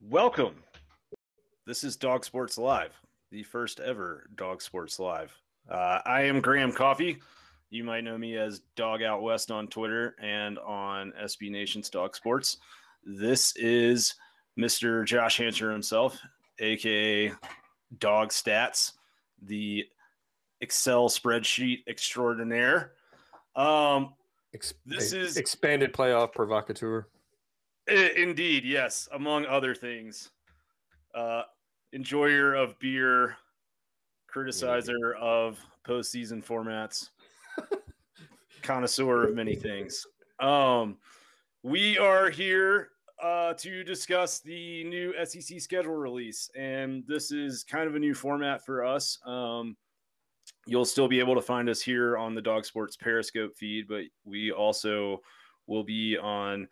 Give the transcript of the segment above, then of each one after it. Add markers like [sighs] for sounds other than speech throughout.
Welcome. This is Dawg Sports Live, the first ever Dawg Sports Live. Uh, I am Graham Coffee. You might know me as Dog Out West on Twitter and on SB Nation's Dawg Sports. This is Mr. Josh Hancher himself, aka Dog Stats, the Excel spreadsheet extraordinaire. Um, Ex- this is expanded playoff provocateur. Indeed, yes. Among other things, uh, enjoyer of beer, criticizer of postseason formats, [laughs] connoisseur of many things. Um, we are here uh, to discuss the new SEC schedule release, and this is kind of a new format for us. Um, you'll still be able to find us here on the Dawg Sports Periscope feed, but we also will be on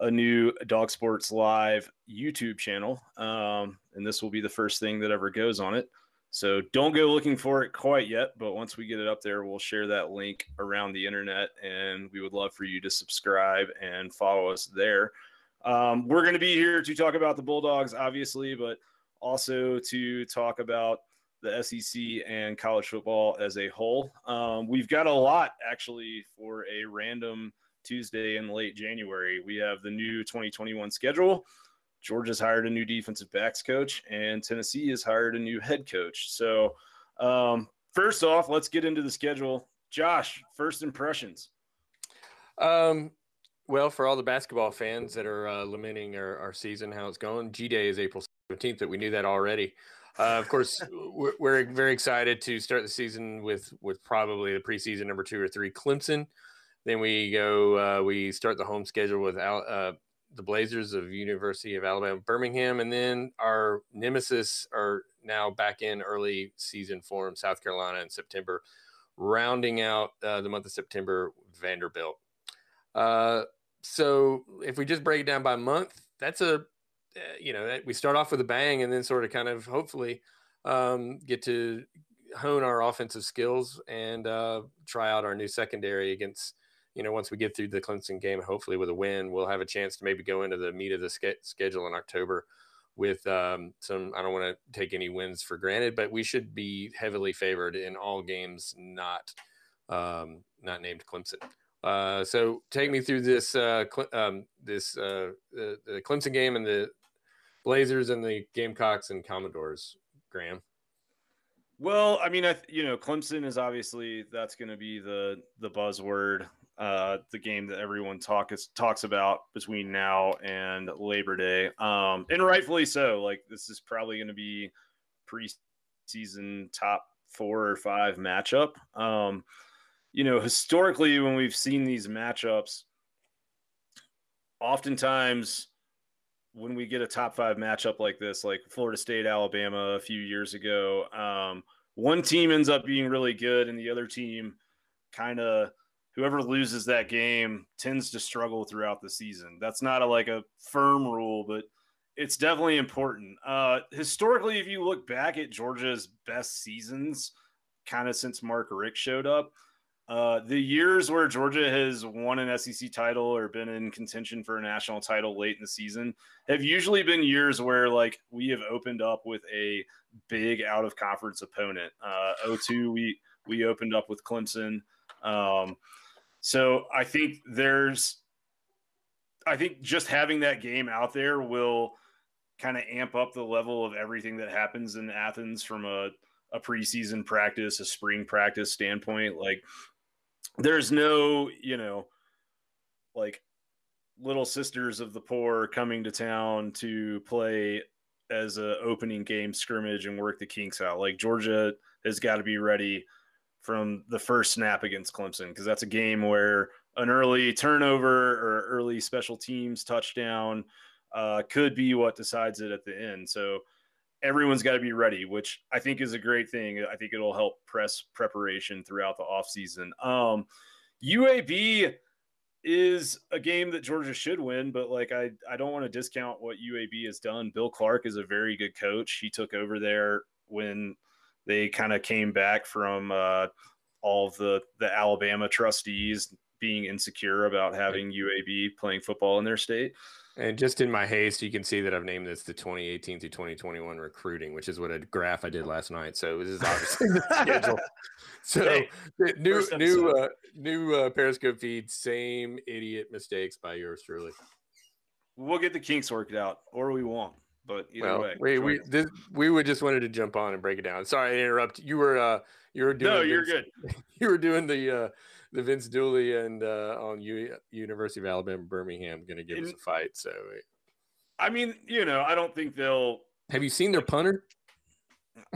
a new Dawg Sports Live YouTube channel. Um, and this will be the first thing that ever goes on it. So don't go looking for it quite yet, but once we get it up there, we'll share that link around the internet. And we would love for you to subscribe and follow us there. Um, we're going to be here to talk about the Bulldogs, obviously, but also to talk about the SEC and college football as a whole. Um, we've got a lot actually for a random Tuesday in late January. We have the new 2021 schedule. Georgia's hired a new defensive backs coach, and Tennessee has hired a new head coach. So, um, first off, let's get into the schedule. Josh, first impressions. Um, well, for all the basketball fans that are uh, lamenting our, our, season, how it's going, G Day is April 17th, but we knew that already. Uh, of course, [laughs] we're, we're, very excited to start the season with with probably the preseason number two or three, Clemson. Then we go, uh, we start the home schedule with Al, uh, the Blazers of University of Alabama, Birmingham, and then our nemesis are now back in early season form, South Carolina in September, rounding out uh, the month of September, Vanderbilt. Uh, so if we just break it down by month, that's a, uh, you know, we start off with a bang and then sort of kind of hopefully um, get to hone our offensive skills and uh, try out our new secondary against you know, once we get through the Clemson game, hopefully with a win, we'll have a chance to maybe go into the meat of the ske- schedule in October with um, some. I don't want to take any wins for granted, but we should be heavily favored in all games not um, not named Clemson. Uh, so take me through this uh, Cle- um, this uh, the, the Clemson game and the Blazers and the Gamecocks and Commodores, Graham. Well, I mean, I you know, Clemson is obviously that's going to be the the buzzword uh, the game that everyone talk is, talks about between now and Labor Day, um, and rightfully so. Like this is probably going to be preseason top four or five matchup. Um, you know, historically, when we've seen these matchups, oftentimes when we get a top five matchup like this, like Florida State, Alabama a few years ago, um, one team ends up being really good and the other team kind of whoever loses that game tends to struggle throughout the season. That's not a, like a firm rule, but it's definitely important. Uh, historically, if you look back at Georgia's best seasons, kind of since Mark Richt showed up, uh, the years where Georgia has won an SEC title or been in contention for a national title late in the season have usually been years where like we have opened up with a big out of conference opponent. Uh, 02, we we opened up with Clemson. Um, so I think there's, I think just having that game out there will kind of amp up the level of everything that happens in Athens from a, a preseason practice, a spring practice standpoint. Like, there's no, you know, like little sisters of the poor coming to town to play as a opening game scrimmage and work the kinks out. Like Georgia has got to be ready from the first snap against Clemson because that's a game where an early turnover or early special teams touchdown uh, could be what decides it at the end. So everyone's got to be ready, which I think is a great thing. I think it'll help press preparation throughout the offseason. Um, UAB is a game that Georgia should win, but like I, I don't want to discount what UAB has done. Bill Clark is a very good coach. He took over there when – they kind of came back from uh, all of the the Alabama trustees being insecure about having UAB playing football in their state. And just in my haste, you can see that I've named this the 2018 to 2021 recruiting, which is what a graph I did last night. So this is obviously the [laughs] schedule. So hey, new new uh, new uh, Periscope feed, same idiot mistakes by yours truly. We'll get the kinks worked out, or we won't. But either well, way, we we this, we would just wanted to jump on and break it down. Sorry to interrupt. You were uh you were doing no, you're good. [laughs] You were doing the uh the Vince Dooley and uh on U- University of Alabama Birmingham going to give and, us a fight. So I mean, you know, I don't think they'll. Have you seen their punter?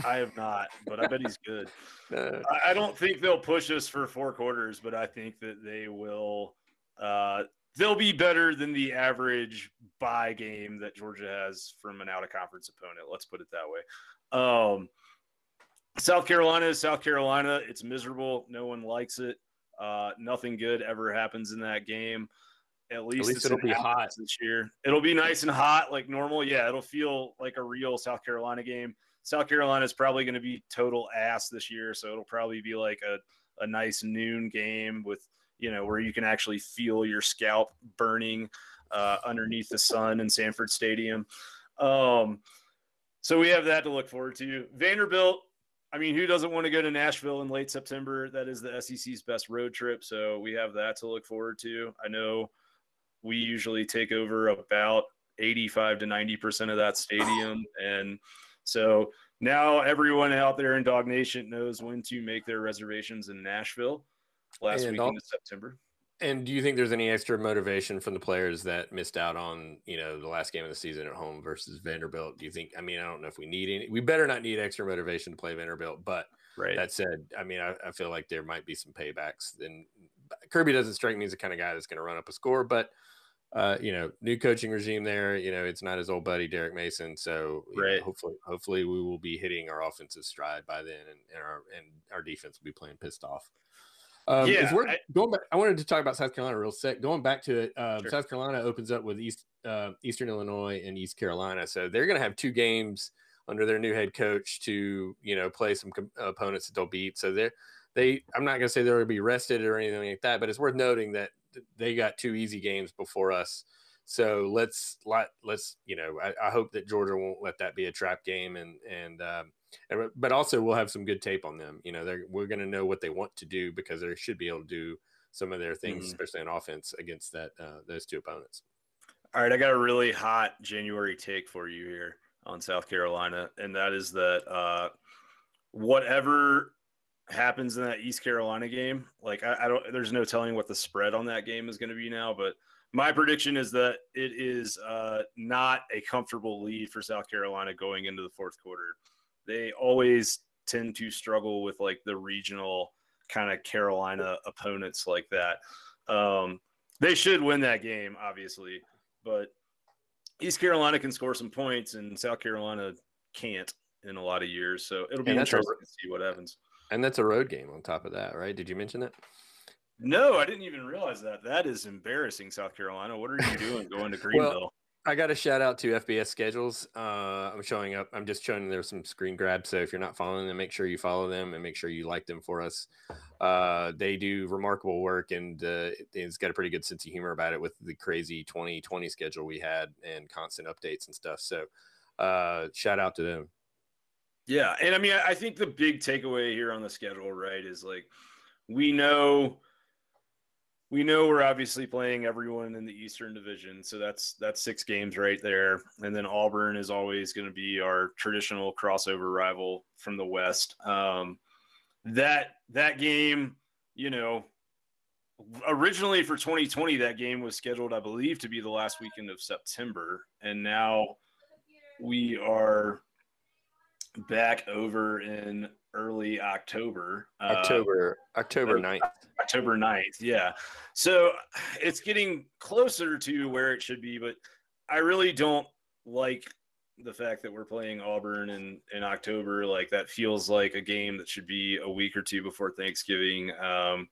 I have not, but I bet he's good. [laughs] Uh, I don't think they'll push us for four quarters, but I think that they will. Uh, they'll be better than the average buy game that Georgia has from an out of conference opponent. Let's put it that way. Um, South Carolina is South Carolina. It's miserable. No one likes it. Uh, nothing good ever happens in that game. At least, At least it'll be hot this year. It'll be nice and hot like normal. Yeah, it'll feel like a real South Carolina game. South Carolina is probably going to be total ass this year, so it'll probably be like a, a nice noon game with you know where you can actually feel your scalp burning uh, underneath the sun in Sanford Stadium. Um, so we have that to look forward to. Vanderbilt. I mean, who doesn't want to go to Nashville in late September? That is the SEC's best road trip, so we have that to look forward to. I know we usually take over about 85 to 90 percent of that stadium, and so now everyone out there in Dog Nation knows when to make their reservations in Nashville last and weekend of September. And do you think there's any extra motivation from the players that missed out on, you know, the last game of the season at home versus Vanderbilt? Do you think? I mean, I don't know if we need any. We better not need extra motivation to play Vanderbilt. But right. that said, I mean, I, I feel like there might be some paybacks. And Kirby doesn't strike me as the kind of guy that's going to run up a score. But uh, you know, new coaching regime there. You know, it's not his old buddy Derek Mason. So right. know, hopefully, hopefully we will be hitting our offensive stride by then, and, and our and our defense will be playing pissed off. Um, yeah, I, going back. I wanted to talk about South Carolina real quick. Going back to it, um, sure. South Carolina opens up with East uh, Eastern Illinois and East Carolina, so they're going to have two games under their new head coach to you know play some com- opponents that they'll beat. So they they I'm not going to say they're going to be rested or anything like that, but it's worth noting that they got two easy games before us. So let's let let's you know I, I hope that Georgia won't let that be a trap game and and um, but also we'll have some good tape on them. You know, they're, we're going to know what they want to do because they should be able to do some of their things, mm-hmm. especially on offense against that uh, those two opponents. All right, I got a really hot January take for you here on South Carolina, and that is that uh, whatever happens in that East Carolina game, like I, I don't, there's no telling what the spread on that game is going to be now, but my prediction is that it is uh, not a comfortable lead for South Carolina going into the fourth quarter they always tend to struggle with like the regional kind of Carolina opponents like that. Um, they should win that game, obviously, but East Carolina can score some points and South Carolina can't in a lot of years. So it'll be interesting to see what happens. And that's a road game on top of that, right? Did you mention that? No, I didn't even realize that. That is embarrassing, South Carolina. What are you doing [laughs] going to Greenville? well, I got a shout out to FBS schedules. Uh, I'm showing up. I'm just showing there's some screen grabs. So if you're not following them, make sure you follow them and make sure you like them for us. Uh, they do remarkable work and uh, it's got a pretty good sense of humor about it with the crazy 2020 schedule we had and constant updates and stuff. So uh, shout out to them. Yeah, and I mean, I think the big takeaway here on the schedule, right, is like we know we know we're obviously playing everyone in the Eastern Division, so that's that's six games right there. And then Auburn is always going to be our traditional crossover rival from the West. Um, that that game, you know, originally for 2020, that game was scheduled, I believe, to be the last weekend of September, and now we are back over in early October. October, uh, October 9th. October 9th, yeah. So it's getting closer to where it should be, but I really don't like the fact that we're playing Auburn in, in October. Like that feels like a game that should be a week or two before Thanksgiving. Um,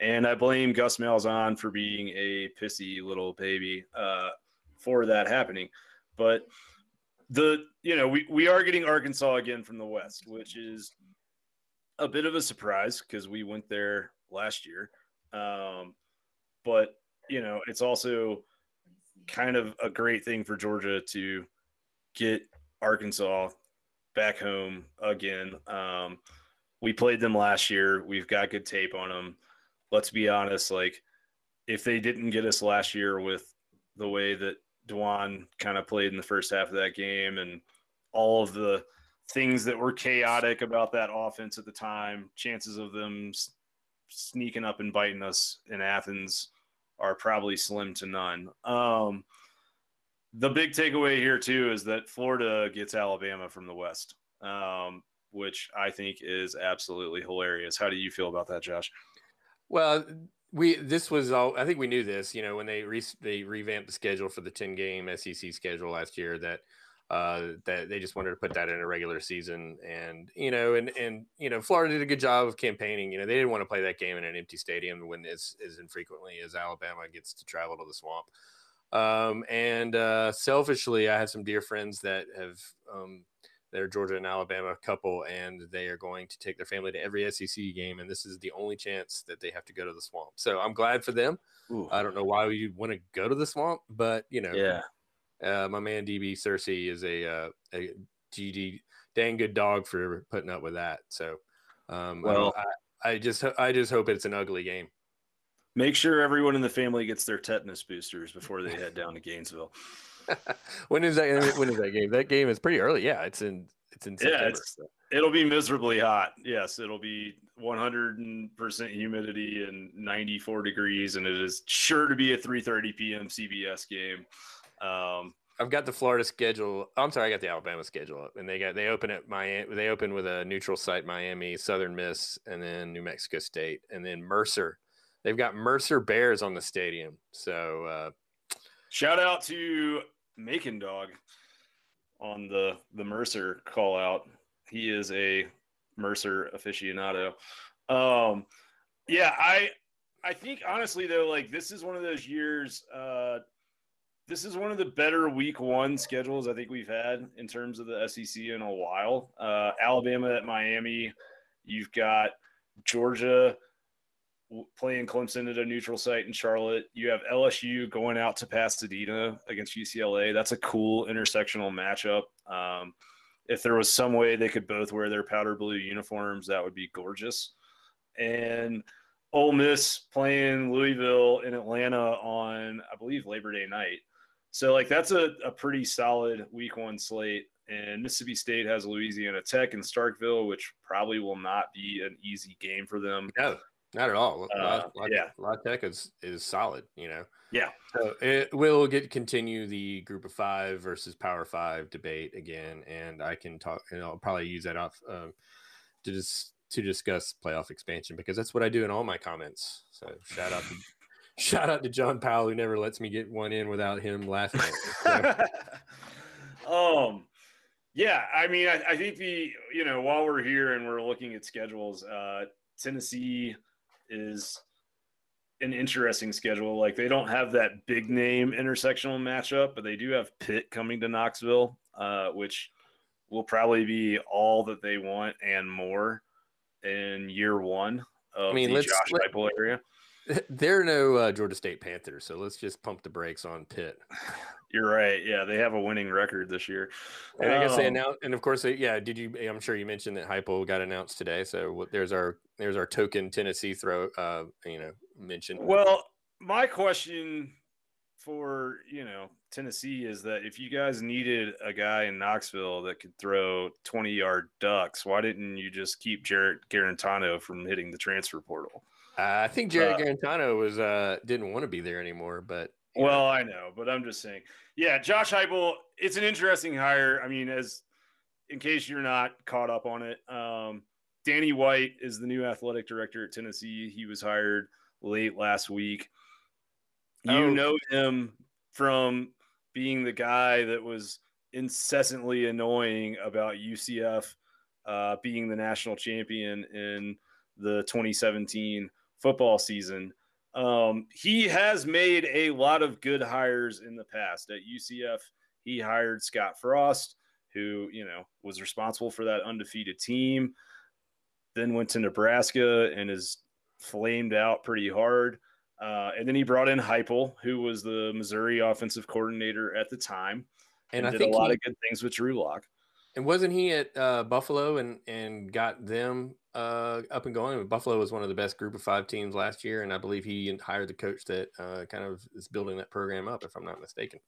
and I blame Gus Malzahn for being a pissy little baby uh, for that happening. But the you know we, we are getting Arkansas again from the West, which is a bit of a surprise because we went there last year. Um, but you know, it's also kind of a great thing for Georgia to get Arkansas back home again. Um, we played them last year. We've got good tape on them. Let's be honest, like if they didn't get us last year with the way that D'Wan kind of played in the first half of that game and all of the things that were chaotic about that offense at the time, chances of them sneaking up and biting us in Athens are probably slim to none. Um, the big takeaway here too is that Florida gets Alabama from the West, um, which I think is absolutely hilarious. How do you feel about that, Josh? Well, we this was all. I think we knew this. You know, when they re, they revamped the schedule for the ten game SEC schedule last year, that uh, that they just wanted to put that in a regular season, and you know, and and you know, Florida did a good job of campaigning. You know, they didn't want to play that game in an empty stadium when as as infrequently as Alabama gets to travel to the swamp. Um, and uh, selfishly, I have some dear friends that have um, they're Georgia and Alabama couple, and they are going to take their family to every SEC game, and this is the only chance that they have to go to the swamp. So I'm glad for them. Ooh. I don't know why you'd want to go to the swamp, but you know, yeah. Uh, my man DB Cersei is a uh, a GD dang good dog for putting up with that. So, um, well, I, I just I just hope it's an ugly game. Make sure everyone in the family gets their tetanus boosters before they head down to Gainesville. [laughs] when is that? When is that game? That game is pretty early. Yeah, it's in. It's in September. Yeah, it's, it'll be miserably hot. Yes, it'll be 100 percent humidity and 94 degrees, and it is sure to be a 3:30 p.m. CBS game. Um, I've got the Florida schedule. I'm sorry, I got the Alabama schedule up, and they got they open at Miami. They open with a neutral site, Miami, Southern Miss, and then New Mexico State, and then Mercer. They've got Mercer Bears on the stadium. So uh, shout out to MaconDawg on the the Mercer call out. He is a Mercer aficionado. Um, yeah, I I think honestly though, like this is one of those years. Uh, this is one of the better week one schedules I think we've had in terms of the SEC in a while. Uh, Alabama at Miami, you've got Georgia playing Clemson at a neutral site in Charlotte. You have LSU going out to Pasadena against UCLA. That's a cool intersectional matchup. Um, if there was some way they could both wear their powder blue uniforms, that would be gorgeous. And Ole Miss playing Louisville in Atlanta on, I believe, Labor Day night. So, like, that's a, a pretty solid week one slate. And Mississippi State has Louisiana Tech and Starkville, which probably will not be an easy game for them. No. Not at all. Uh, La, yeah, La Tech is is solid. You know. Yeah. So it will get continue the Group of Five versus Power Five debate again, and I can talk. And I'll probably use that off um, to just to discuss playoff expansion because that's what I do in all my comments. So shout out to shout out to John Powell who never lets me get one in without him laughing. So. [laughs] um. Yeah, I mean, I, I, think the you know while we're here and we're looking at schedules, uh, Tennessee is an interesting schedule. Like they don't have that big name intersectional matchup, but they do have Pitt coming to Knoxville, uh, which will probably be all that they want and more in year one of I mean, the Josh Heupel area. [laughs] There are no uh, Georgia State Panthers, so let's just pump the brakes on Pitt. [sighs] You're right. Yeah, they have a winning record this year. And I guess they um, announced, and of course, yeah. Did you? I'm sure you mentioned that Heupel got announced today. So there's our there's our token Tennessee throw. Uh, you know, mentioned. Well, my question for you know Tennessee is that if you guys needed a guy in Knoxville that could throw 20 yard ducks, why didn't you just keep Jarrett Guarantano from hitting the transfer portal? Uh, I think Jerry uh, Guarantano was uh, didn't want to be there anymore, but well, I know, but I'm just saying. Yeah, Josh Heupel, it's an interesting hire. I mean, as in case you're not caught up on it, um, Danny White is the new athletic director at Tennessee. He was hired late last week. You oh. know him from being the guy that was incessantly annoying about UCF uh, being the national champion in the 2017 football season. Um, he has made a lot of good hires in the past at UCF. He hired Scott Frost, who you know was responsible for that undefeated team. Then went to Nebraska and is flamed out pretty hard. Uh, and then he brought in Heupel, who was the Missouri offensive coordinator at the time, and, and I did a lot he, of good things with Drew Lock. And wasn't he at uh, Buffalo and and got them uh, up and going? Buffalo was one of the best Group of Five teams last year, and I believe he hired the coach that uh, kind of is building that program up, if I'm not mistaken.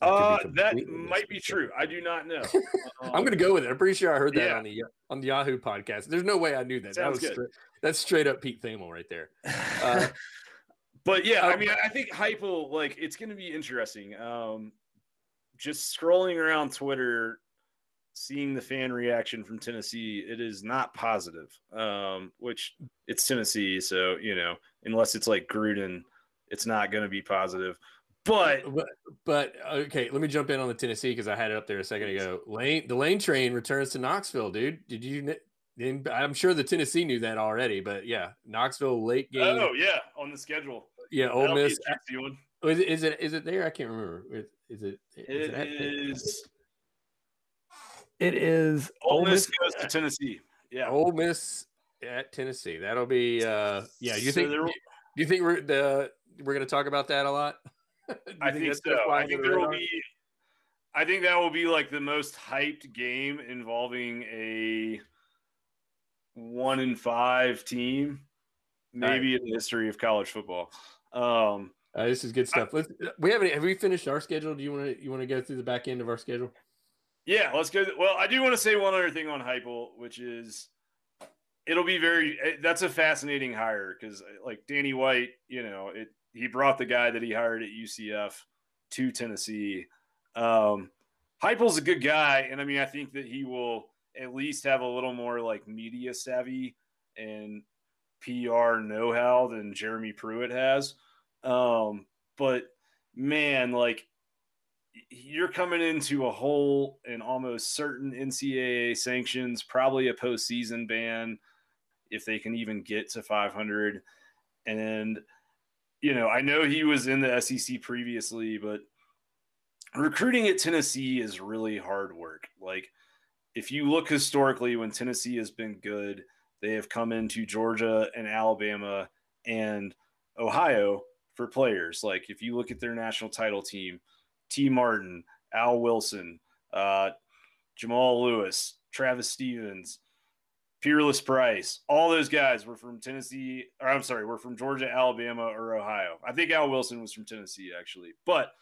That, uh, that might be true. I do not know. Um, [laughs] I'm going to go with it. I'm pretty sure I heard that yeah. on the on the Yahoo podcast. There's no way I knew that. Sounds that was good. Straight, that's straight up Pete Thamel right there. [laughs] Uh, but yeah, I um, mean, I think Heupel like it's going to be interesting. Um, just scrolling around Twitter, seeing the fan reaction from Tennessee, it is not positive. Um, which it's Tennessee, so you know, unless it's like Gruden, it's not going to be positive. But, but, but okay, let me jump in on the Tennessee because I had it up there a second ago. Lane the Lane train returns to Knoxville, dude. Did you? I'm sure the Tennessee knew that already, but yeah, Knoxville late game. Oh yeah, on the schedule. Yeah, Ole That'll Miss. Is it, is it is it there? I can't remember. Is, is it? Is it, it is. It is. Ole, Ole Miss, Miss goes to Tennessee. Yeah, Ole Miss at Tennessee. That'll be. uh Yeah, you so think? Do you think we're the we're going to talk about that a lot? [laughs] I think, think so. I think there will be. I think that will be like the most hyped game involving a one in five team, maybe right. in the history of college football. Um, uh, this is good stuff. Let's, we haven't have we finished our schedule? Do you want to you want to go through the back end of our schedule? Yeah, let's go. Well, I do want to say one other thing on Heupel, which is it'll be very. Eh, that's a fascinating hire because like Danny White, you know, it he brought the guy that he hired at UCF to Tennessee. Um, a good guy, and I mean, I think that he will at least have a little more like media savvy and PR know how than Jeremy Pruitt has. Um, but man, like you're coming into a hole and almost certain NCAA sanctions, probably a postseason ban if they can even get to 500. And you know, I know he was in the SEC previously, but recruiting at Tennessee is really hard work. Like, if you look historically, when Tennessee has been good, they have come into Georgia and Alabama and Ohio for players. Like, if you look at their national title team, Tee Martin, Al Wilson, uh, Jamal Lewis, Travis Stephens, Peerless Price, all those guys were from Tennessee, or I'm sorry, were from Georgia, Alabama, or Ohio. I think Al Wilson was from Tennessee, actually. But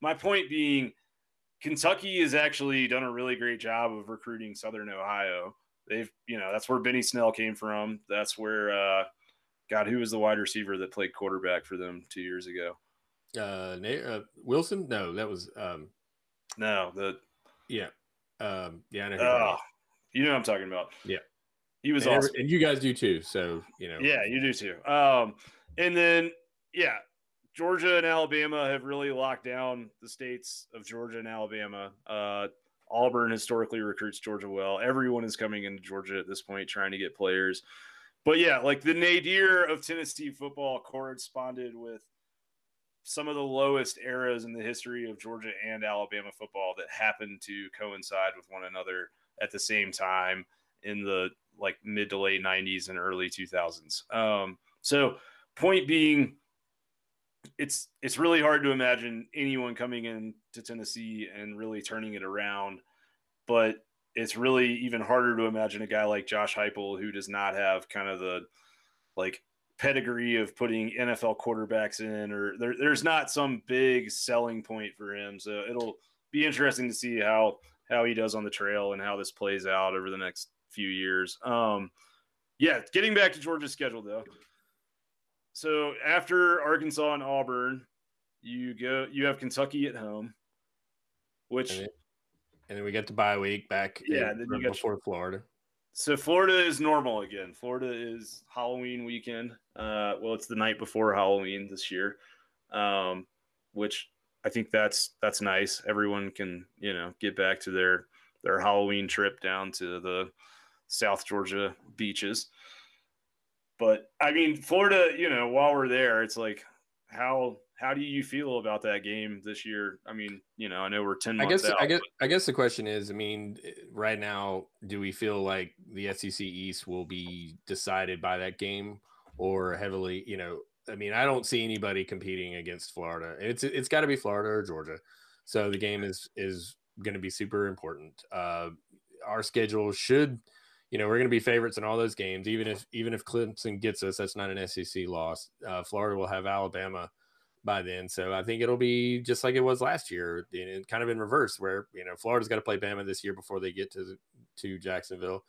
my point being, Kentucky has actually done a really great job of recruiting Southern Ohio. They've, you know, that's where Benny Snell came from. That's where, uh, God, who was the wide receiver that played quarterback for them two years ago? Uh, uh Wilson? No, that was, um, no, the, yeah, um, yeah, I know. Oh, you know what I'm talking about. Yeah. He was and awesome. and you guys do too. So you know. Yeah, you do too. Um, and then yeah, Georgia and Alabama have really locked down the states of Georgia and Alabama. Uh, Auburn historically recruits Georgia well. Everyone is coming into Georgia at this point trying to get players. But yeah, like the nadir of Tennessee football corresponded with some of the lowest eras in the history of Georgia and Alabama football that happened to coincide with one another at the same time in the like mid to late 90s and early 2000s. Um, so, point being, it's it's really hard to imagine anyone coming in to Tennessee and really turning it around, but it's really even harder to imagine a guy like Josh Heupel who does not have kind of the like pedigree of putting NFL quarterbacks in, or there, there's not some big selling point for him. So it'll be interesting to see how how he does on the trail and how this plays out over the next few years. Um, yeah, getting back to Georgia's schedule though. So after Arkansas and Auburn, you go you have Kentucky at home, which and then, and then we get the bye week back. Yeah, in, then you get before Florida. So Florida is normal again. Florida is Halloween weekend. Uh, well, it's the night before Halloween this year, um, which I think that's that's nice. Everyone can you know get back to their their Halloween trip down to the South Georgia beaches. But I mean, Florida, you know, while we're there, it's like how how do you feel about that game this year? I mean, you know, I know we're ten. I guess out, I guess but... I guess the question is, I mean, right now, do we feel like the SEC East will be decided by that game, or heavily, you know, I mean, I don't see anybody competing against Florida. It's it's got to be Florida or Georgia. So the game is is going to be super important. Uh, our schedule should, you know, we're going to be favorites in all those games. Even if even if Clemson gets us, that's not an SEC loss. Uh, Florida will have Alabama by then, so I think it'll be just like it was last year, kind of in reverse, where you know Florida's got to play Bama this year before they get to to Jacksonville.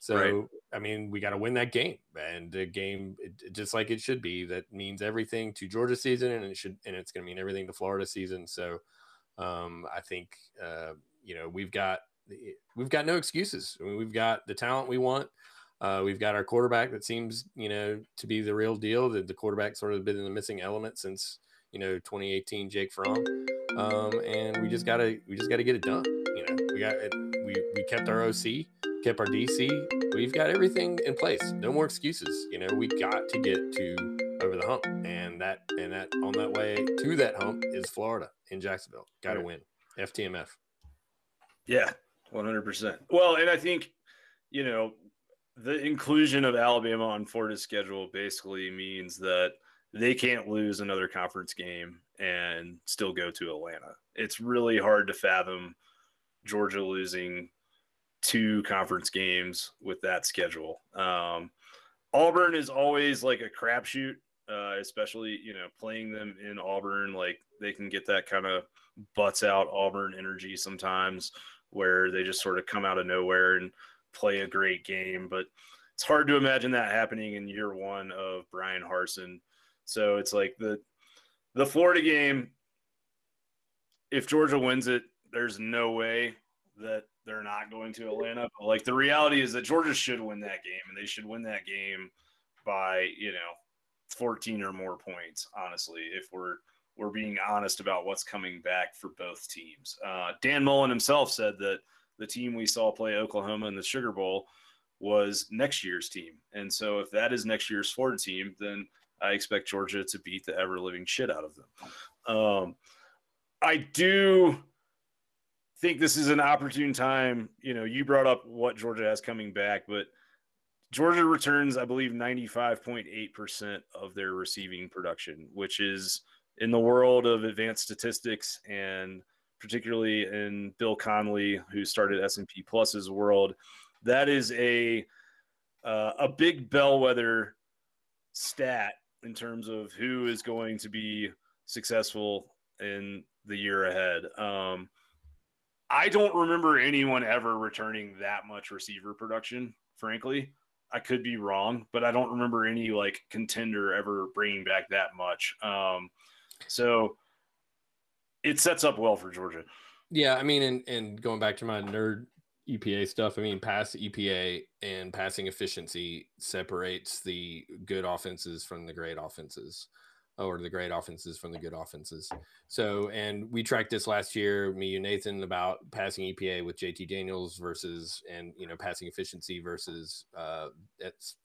So right. I mean, we got to win that game, and the game, it, just like it should be, that means everything to Georgia season, and it should, and it's going to mean everything to Florida season. So um, I think uh, you know we've got we've got no excuses. I mean, we've got the talent we want. Uh, we've got our quarterback that seems, you know, to be the real deal. The, the quarterback sort of been the missing element since, you know, 2018 Jake Fromm. Um, and we just gotta we just gotta get it done. You know, we got we we kept our OC, kept our DC. We've got everything in place. No more excuses. You know, we got to get to over the hump, and that and that on that way to that hump is Florida in Jacksonville. Got to win. FTMF. Yeah, one hundred percent. Well, and I think you know the inclusion of Alabama on Florida's schedule basically means that they can't lose another conference game and still go to Atlanta. It's really hard to fathom Georgia losing two conference games with that schedule. Um, Auburn is always like a crapshoot, uh, especially you know playing them in Auburn. Like they can get that kind of butts out Auburn energy sometimes, where they just sort of come out of nowhere and play a great game. But it's hard to imagine that happening in year one of Bryan Harsin. So it's like the the Florida game. If Georgia wins it, there's no way that they're not going to Atlanta. But like the reality is that Georgia should win that game, and they should win that game by you know 14 or more points. Honestly, if we're we're being honest about what's coming back for both teams. Uh, Dan Mullen himself said that the team we saw play Oklahoma in the Sugar Bowl was next year's team, and so if that is next year's Florida team, then I expect Georgia to beat the ever living shit out of them. Um, I do think this is an opportune time. You know, you brought up what Georgia has coming back, but Georgia returns, I believe, 95.8% of their receiving production, which is in the world of advanced statistics and particularly in Bill Connelly, who started S&P Plus's world, that is a uh, a big bellwether stat in terms of who is going to be successful in the year ahead. Um, I don't remember anyone ever returning that much receiver production, frankly. I could be wrong, but I don't remember any like contender ever bringing back that much. Um, so it sets up well for Georgia. Yeah, I mean, and, and going back to my nerd EPA stuff, I mean, pass EPA and passing efficiency separates the good offenses from the great offenses or the great offenses from the good offenses. So, and we tracked this last year, me, and Nathan, about passing EPA with JT Daniels versus, and, you know, passing efficiency versus uh,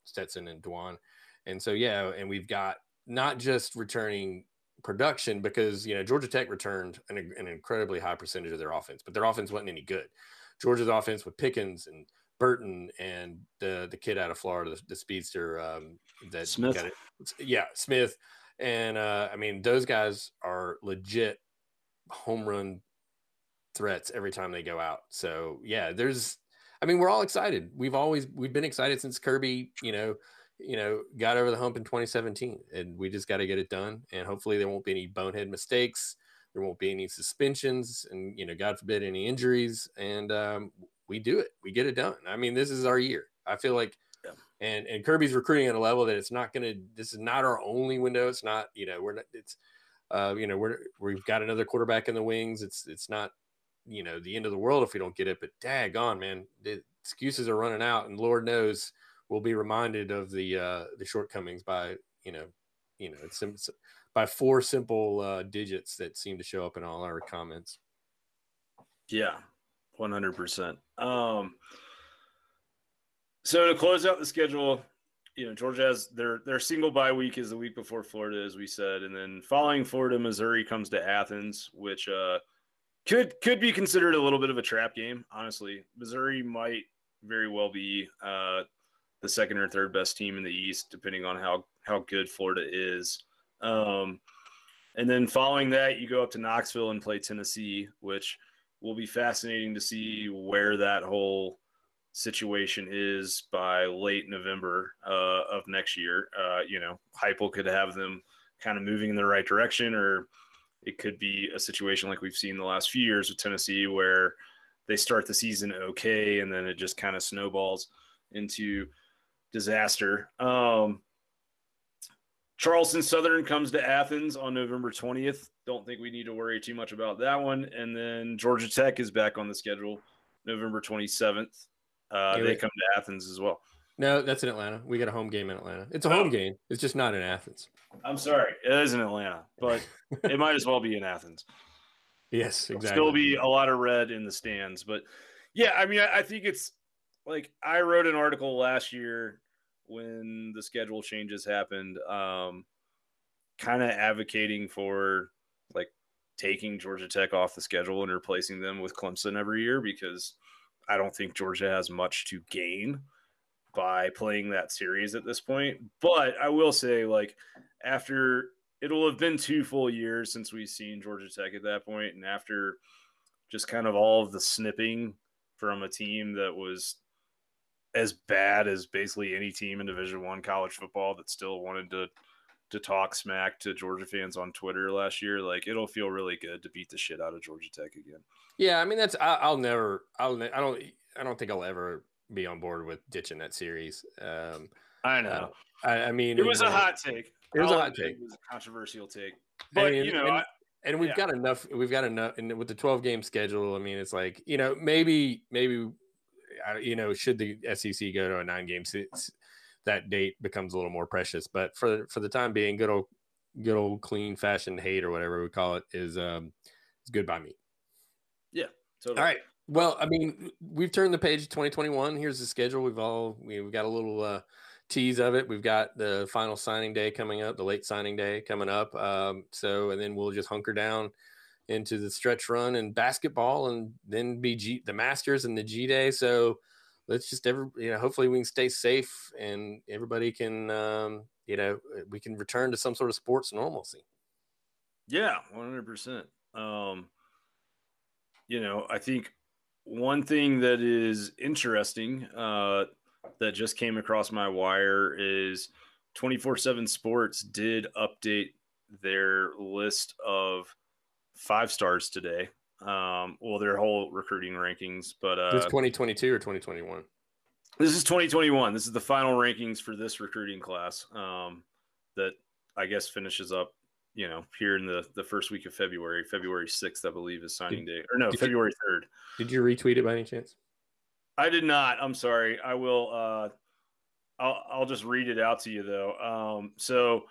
Stetson and D'Wan. And so, yeah, and we've got not just returning production because, you know, Georgia Tech returned an, an incredibly high percentage of their offense, but their offense wasn't any good. Georgia's offense with Pickens and Burton and the the kid out of Florida, the, the speedster um, that Smith. It, yeah, Smith and uh, I mean, those guys are legit home run threats every time they go out. So yeah, there's, I mean, we're all excited. We've always we've been excited since Kirby, you know, you know, got over the hump in 2017, and we just got to get it done. And hopefully, there won't be any bonehead mistakes. There won't be any suspensions, and you know, God forbid, any injuries. And um, we do it. We get it done. I mean, this is our year. I feel like and and Kirby's recruiting at a level that it's not going to. This is not our only window. It's not. You know, we're not. It's. Uh, you know, we're we've got another quarterback in the wings. It's it's not. You know, the end of the world if we don't get it. But dag on, man, the excuses are running out, and Lord knows we'll be reminded of the uh, the shortcomings by you know, you know, it's, it's by four simple uh, digits that seem to show up in all our comments. Yeah, one hundred percent. Um, so to close out the schedule, you know, Georgia has their their single bye week is the week before Florida, as we said, and then following Florida, Missouri comes to Athens, which uh, could could be considered a little bit of a trap game. Honestly, Missouri might very well be uh, the second or third best team in the East, depending on how how good Florida is. Um, and then following that, you go up to Knoxville and play Tennessee, which will be fascinating to see where that whole situation is by late November uh, of next year. Uh, you know, Heupel could have them kind of moving in the right direction, or it could be a situation like we've seen the last few years with Tennessee where they start the season okay and then it just kind of snowballs into disaster. Um, Charleston Southern comes to Athens on November 20th. Don't think we need to worry too much about that one. And then Georgia Tech is back on the schedule November 27th. Uh, they come to Athens as well. No, that's in Atlanta. We got a home game in Atlanta. It's a home oh. game. It's just not in Athens. I'm sorry. It is in Atlanta, but [laughs] it might as well be in Athens. Yes, exactly. There'll still be a lot of red in the stands. But yeah, I mean, I, I think it's like I wrote an article last year when the schedule changes happened, um, kind of advocating for like taking Georgia Tech off the schedule and replacing them with Clemson every year because I don't think Georgia has much to gain by playing that series at this point. But I will say, like, after it'll have been two full years since we've seen Georgia Tech at that point, and after just kind of all of the snipping from a team that was as bad as basically any team in Division One college football that still wanted to to talk smack to Georgia fans on Twitter last year. Like it'll feel really good to beat the shit out of Georgia Tech again. Yeah, I mean that's I, will never I'll I don't I don't think I'll ever be on board with ditching that series. Um, I know. Uh, I, I, mean, it was a hot take. It was I'll a hot take. It was a controversial take, but you know. And, I, and we've yeah. got enough. We've got enough, and with the twelve game schedule, I mean, it's like you know, maybe, maybe you know, should the SEC go to a nine game that date becomes a little more precious. But for for the time being, good old good old clean fashioned hate or whatever we call it is um is good by me. Yeah. Totally. All right. Well, I mean, we've turned the page to 2021. Here's the schedule. We've all we've got a little uh, tease of it. We've got the final signing day coming up, the late signing day coming up. Um, so, and then we'll just hunker down into the stretch run and basketball, and then be G, the Masters and the G Day. So let's just ever, you know, hopefully we can stay safe and everybody can, um, you know, we can return to some sort of sports normalcy. Yeah, one hundred percent. Um, you know, I think one thing that is interesting uh, that just came across my wire is 24 7 Sports did update their list of five stars today. Um, well, their whole recruiting rankings, but uh, this 2022 or 2021. This is 2021. This is the final rankings for this recruiting class um, that I guess finishes up, you know, here in the the first week of February. February 6th, I believe, is signing did, day, or no, February 3rd. Did you retweet it by any chance? I did not. I'm sorry. I will. Uh, I'll I'll just read it out to you though. Um, so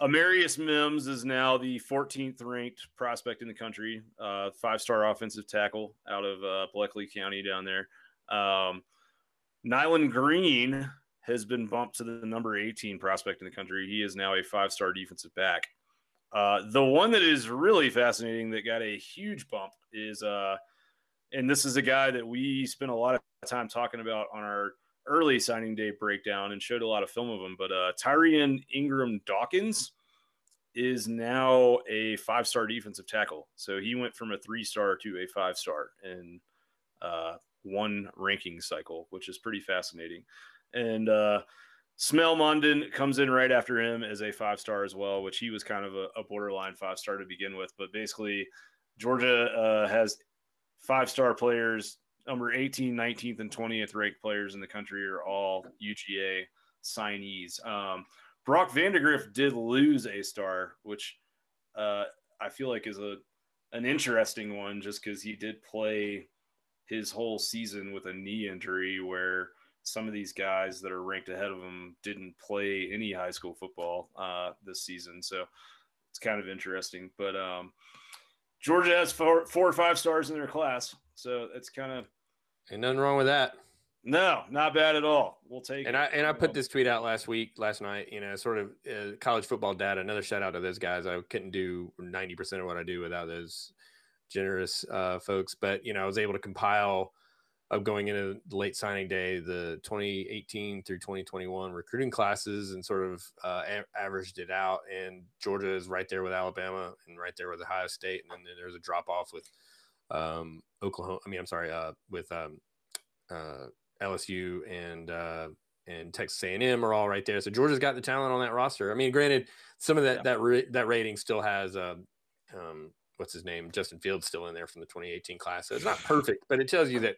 Amarius Mims is now the 14th ranked prospect in the country, uh, five star offensive tackle out of uh, Bleckley County down there. Um, Nyland Green has been bumped to the number 18 prospect in the country. He is now a five star defensive back. Uh, the one that is really fascinating that got a huge bump is, uh, and this is a guy that we spent a lot of time talking about on our early signing day breakdown and showed a lot of film of him. But uh, Tyrion Ingram Dawkins is now a five star defensive tackle. So he went from a three star to a five star in uh, one ranking cycle, which is pretty fascinating. And uh, Smael Mondon comes in right after him as a five star as well, which he was kind of a, a borderline five star to begin with. But basically, Georgia uh, has five star players number 18, 19th, and 20th ranked players in the country are all UGA signees. Um, Brock Vandagriff did lose a star, which uh, I feel like is a an interesting one just because he did play his whole season with a knee injury where some of these guys that are ranked ahead of him didn't play any high school football uh, this season. So it's kind of interesting. But um, Georgia has four, four or five stars in their class. So it's kind of Ain't nothing wrong with that. No, not bad at all. We'll take and it. I and I put this tweet out last week, last night. You know, sort of uh, college football data. Another shout out to those guys. I couldn't do ninety percent of what I do without those generous uh, folks. But you know, I was able to compile of going into the late signing day, the 2018 through 2021 recruiting classes, and sort of uh, a- averaged it out. And Georgia is right there with Alabama and right there with Ohio State, and then there's a drop off with um, Oklahoma. I mean, I'm sorry, uh, with um, uh, LSU and uh, and Texas A&M are all right there. So Georgia's got the talent on that roster. I mean, granted, some of that yeah. that ra- that rating still has um, um, what's his name, Justin Fields, still in there from the 2018 class. So it's not perfect, but it tells you that.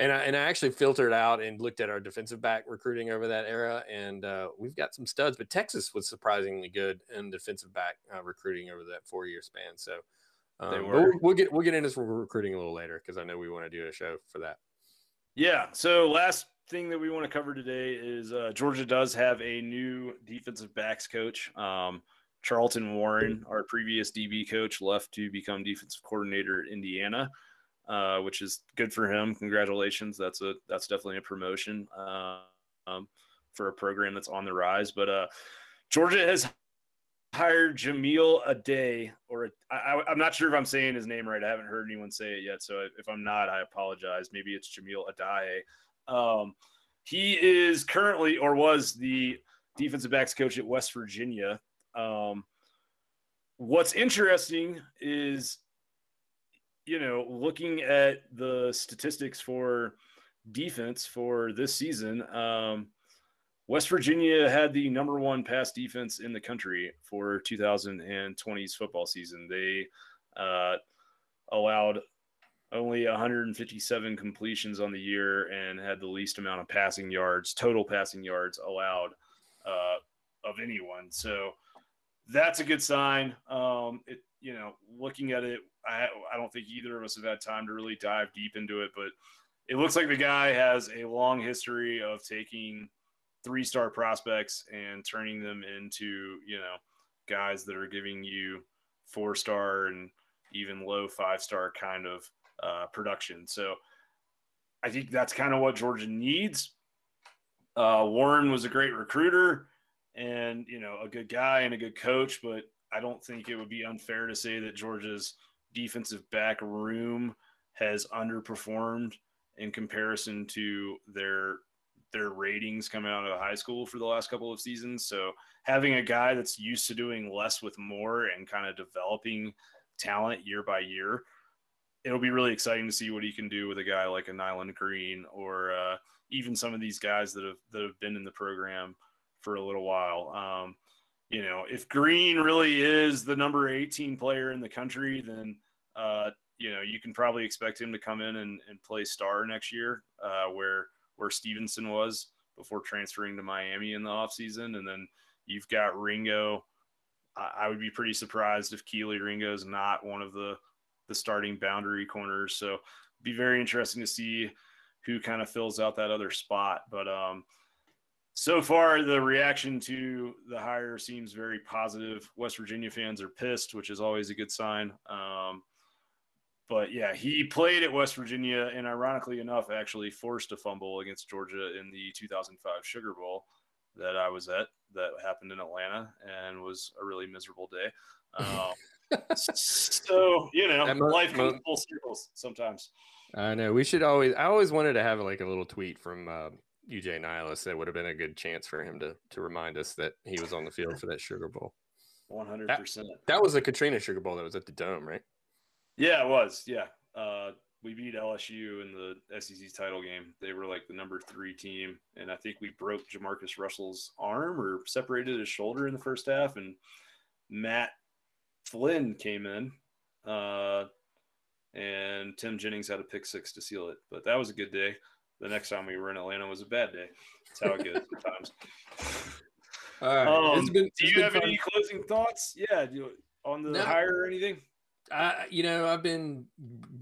And I, and I actually filtered out and looked at our defensive back recruiting over that era, and uh, we've got some studs. But Texas was surprisingly good in defensive back uh, recruiting over that four year span. So um, we'll, we'll, get we'll get into recruiting a little later because I know we want to do a show for that. Yeah. So last thing that we want to cover today is uh, Georgia does have a new defensive backs coach. Um, Charlton Warren, our previous DB coach, left to become defensive coordinator at Indiana, uh, which is good for him. Congratulations. That's a that's definitely a promotion uh, um, for a program that's on the rise. But uh, Georgia has hired Jahmile Addae, or I, am not sure if I'm saying his name right. I haven't heard anyone say it yet. So if I'm not, I apologize. Maybe it's Jamil Adaye. Um, he is currently or was the defensive backs coach at West Virginia. Um, what's interesting is, you know, looking at the statistics for defense for this season, um, West Virginia had the number one pass defense in the country for 2020's football season. They uh, allowed only 157 completions on the year and had the least amount of passing yards, total passing yards allowed uh, of anyone. So that's a good sign. Um, it, you know, looking at it, I, I don't think either of us have had time to really dive deep into it, but it looks like the guy has a long history of taking three star prospects and turning them into, you know, guys that are giving you four star and even low five star kind of uh, production. So I think that's kind of what Georgia needs. Uh, Warren was a great recruiter and you know a good guy and a good coach, but I don't think it would be unfair to say that Georgia's defensive back room has underperformed in comparison to their their ratings coming out of high school for the last couple of seasons. So having a guy that's used to doing less with more and kind of developing talent year by year, it'll be really exciting to see what he can do with a guy like a Nyland Green or uh, even some of these guys that have that have been in the program for a little while. Um, you know, if Green really is the number 18 player in the country, then, uh, you know, you can probably expect him to come in and, and play star next year, uh, where, where Stevenson was before transferring to Miami in the offseason. And then you've got Ringo. I, would be pretty surprised if Kelee Ringo is not one of the, the starting boundary corners. So be very interesting to see who kind of fills out that other spot. But, um, so far the reaction to the hire seems very positive west virginia fans are pissed which is always a good sign um, but yeah he played at west virginia and ironically enough actually forced a fumble against georgia in the 2005 sugar bowl that i was at that happened in atlanta and was a really miserable day [laughs] um, so you know life comes full circles sometimes i know we should always i always wanted to have like a little tweet from uh, UJ Nihilus, that would have been a good chance for him to to remind us that he was on the field for that Sugar Bowl. One hundred percent. That was the Katrina Sugar Bowl that was at the Dome, right? Yeah, it was. Yeah, uh, we beat LSU in the SEC title game. They were like the number three team, and I think we broke JaMarcus Russell's arm or separated his shoulder in the first half. And Matt Flynn came in, uh, and Tim Jennings had a pick six to seal it. But that was a good day the next time we were in Atlanta was a bad day. That's how it goes sometimes. All right. Um, been, do you have fun. any closing thoughts? Yeah, do, on the no, hire or anything? I, you know, I've been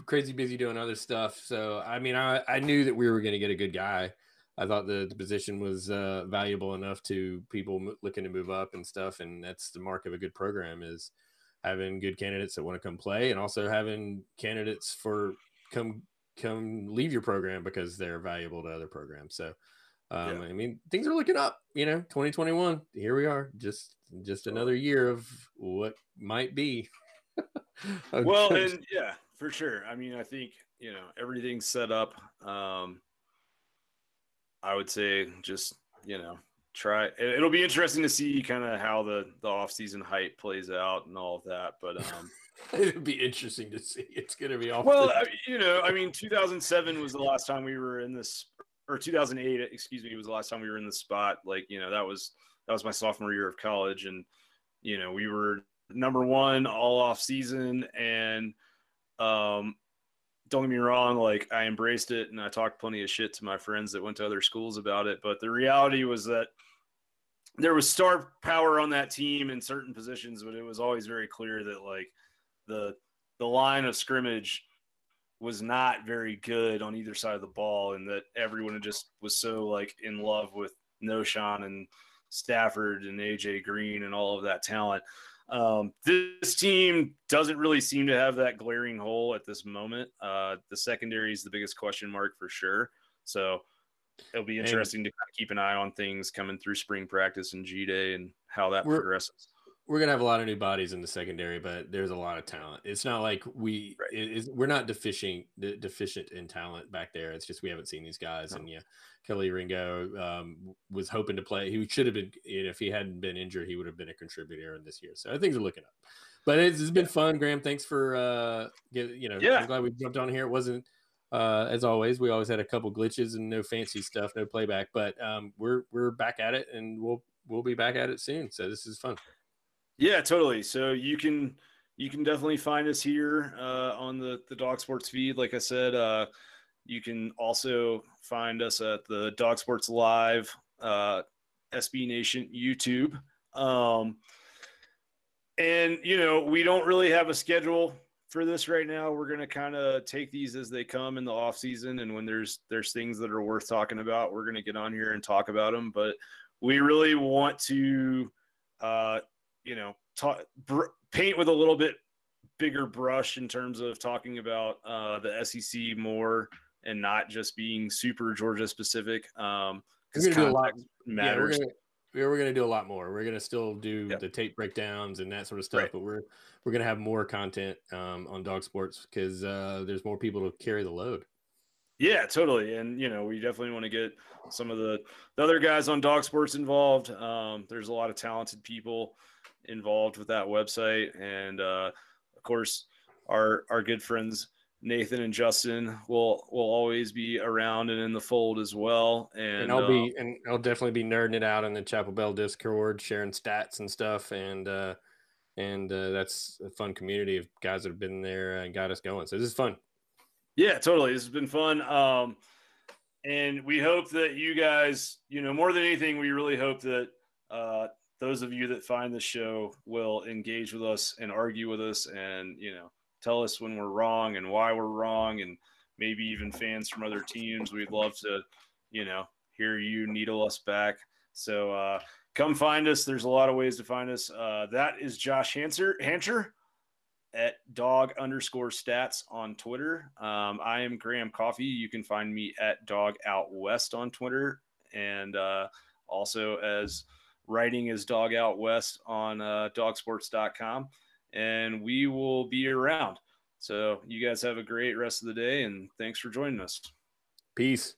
crazy busy doing other stuff. So, I mean, I, I knew that we were going to get a good guy. I thought the, the position was uh, valuable enough to people looking to move up and stuff. And that's the mark of a good program is having good candidates that want to come play and also having candidates for come come leave your program because they're valuable to other programs. So, um, yeah. I mean, things are looking up. You know, 2021. Here we are. Just just another year of what might be. [laughs] [laughs] well, and yeah, for sure. I mean, I think you know everything's set up Um, I would say just you know try. It'll be interesting to see kind of how the the off season hype plays out and all of that. But um, [laughs] it'd be interesting to see. It's going to be off. Well, I you know, I mean, 2007 was the last time we were in this, or 2008, excuse me, was the last time we were in the spot. Like you know, that was that was my sophomore year of college, and you know, we were number one all off season, and um, don't get me wrong, like I embraced it and I talked plenty of shit to my friends that went to other schools about it. But the reality was that there was star power on that team in certain positions, but it was always very clear that like the the line of scrimmage was not very good on either side of the ball, and that everyone just was so like in love with Knowshon and Stafford and AJ Green and all of that talent um, this team doesn't really seem to have that glaring hole at this moment. Uh, the secondary is the biggest question mark for sure. So it'll be interesting and to kind of keep an eye on things coming through spring practice and G Day and how that progresses. We're gonna have a lot of new bodies in the secondary, but there's a lot of talent. It's not like we right. we're not deficient deficient in talent back there. It's just we haven't seen these guys, no. and yeah, Kelee Ringo um, was hoping to play. He should have been, you know, if he hadn't been injured, he would have been a contributor in this year. So things are looking up. But it's, it's been fun, Graham. Thanks for, uh, get, you know, yeah. I'm glad we jumped on here. It wasn't, uh, as always, we always had a couple glitches and no fancy stuff, no playback. But um, we're we're back at it, and we'll we'll be back at it soon. So this is fun. Yeah, totally. So you can you can definitely find us here uh, on the the Dawg Sports feed. Like I said, uh, you can also find us at the Dawg Sports Live uh, SB Nation YouTube. Um, and you know, we don't really have a schedule for this right now. We're gonna kind of take these as they come in the off season, and when there's there's things that are worth talking about, we're gonna get on here and talk about them. But we really want to, uh, you know, talk, br- paint with a little bit bigger brush in terms of talking about uh, the SEC more and not just being super Georgia specific. Um, because we're gonna do a lot. Matters. Yeah, we're gonna, we're gonna do a lot more. We're gonna still do yep. the tape breakdowns and that sort of stuff, right. but we're we're gonna have more content um, on Dawg Sports because uh, there's more people to carry the load. Yeah, totally. And you know, we definitely want to get some of the, the other guys on Dawg Sports involved. Um, there's a lot of talented people involved with that website, and uh, of course, our our good friends Nathan and Justin will will always be around and in the fold as well. And, and I'll uh, be and I'll definitely be nerding it out in the Chapel Bell Discord, sharing stats and stuff. And uh, and uh, that's a fun community of guys that have been there and got us going. So this is fun. Yeah, totally. This has been fun. Um, and we hope that you guys, you know, more than anything, we really hope that uh, those of you that find the show will engage with us and argue with us, and you know tell us when we're wrong and why we're wrong, and maybe even fans from other teams. We'd love to, you know, hear you needle us back. So uh, come find us. There's a lot of ways to find us. Uh, that is Josh Hanser, Hancher at dog underscore stats on Twitter. Um, I am Graham Coffey. You can find me at dog out west on Twitter and uh, also as writing is dog out west on uh, dawgsports.com and we will be around. So you guys have a great rest of the day and thanks for joining us. Peace.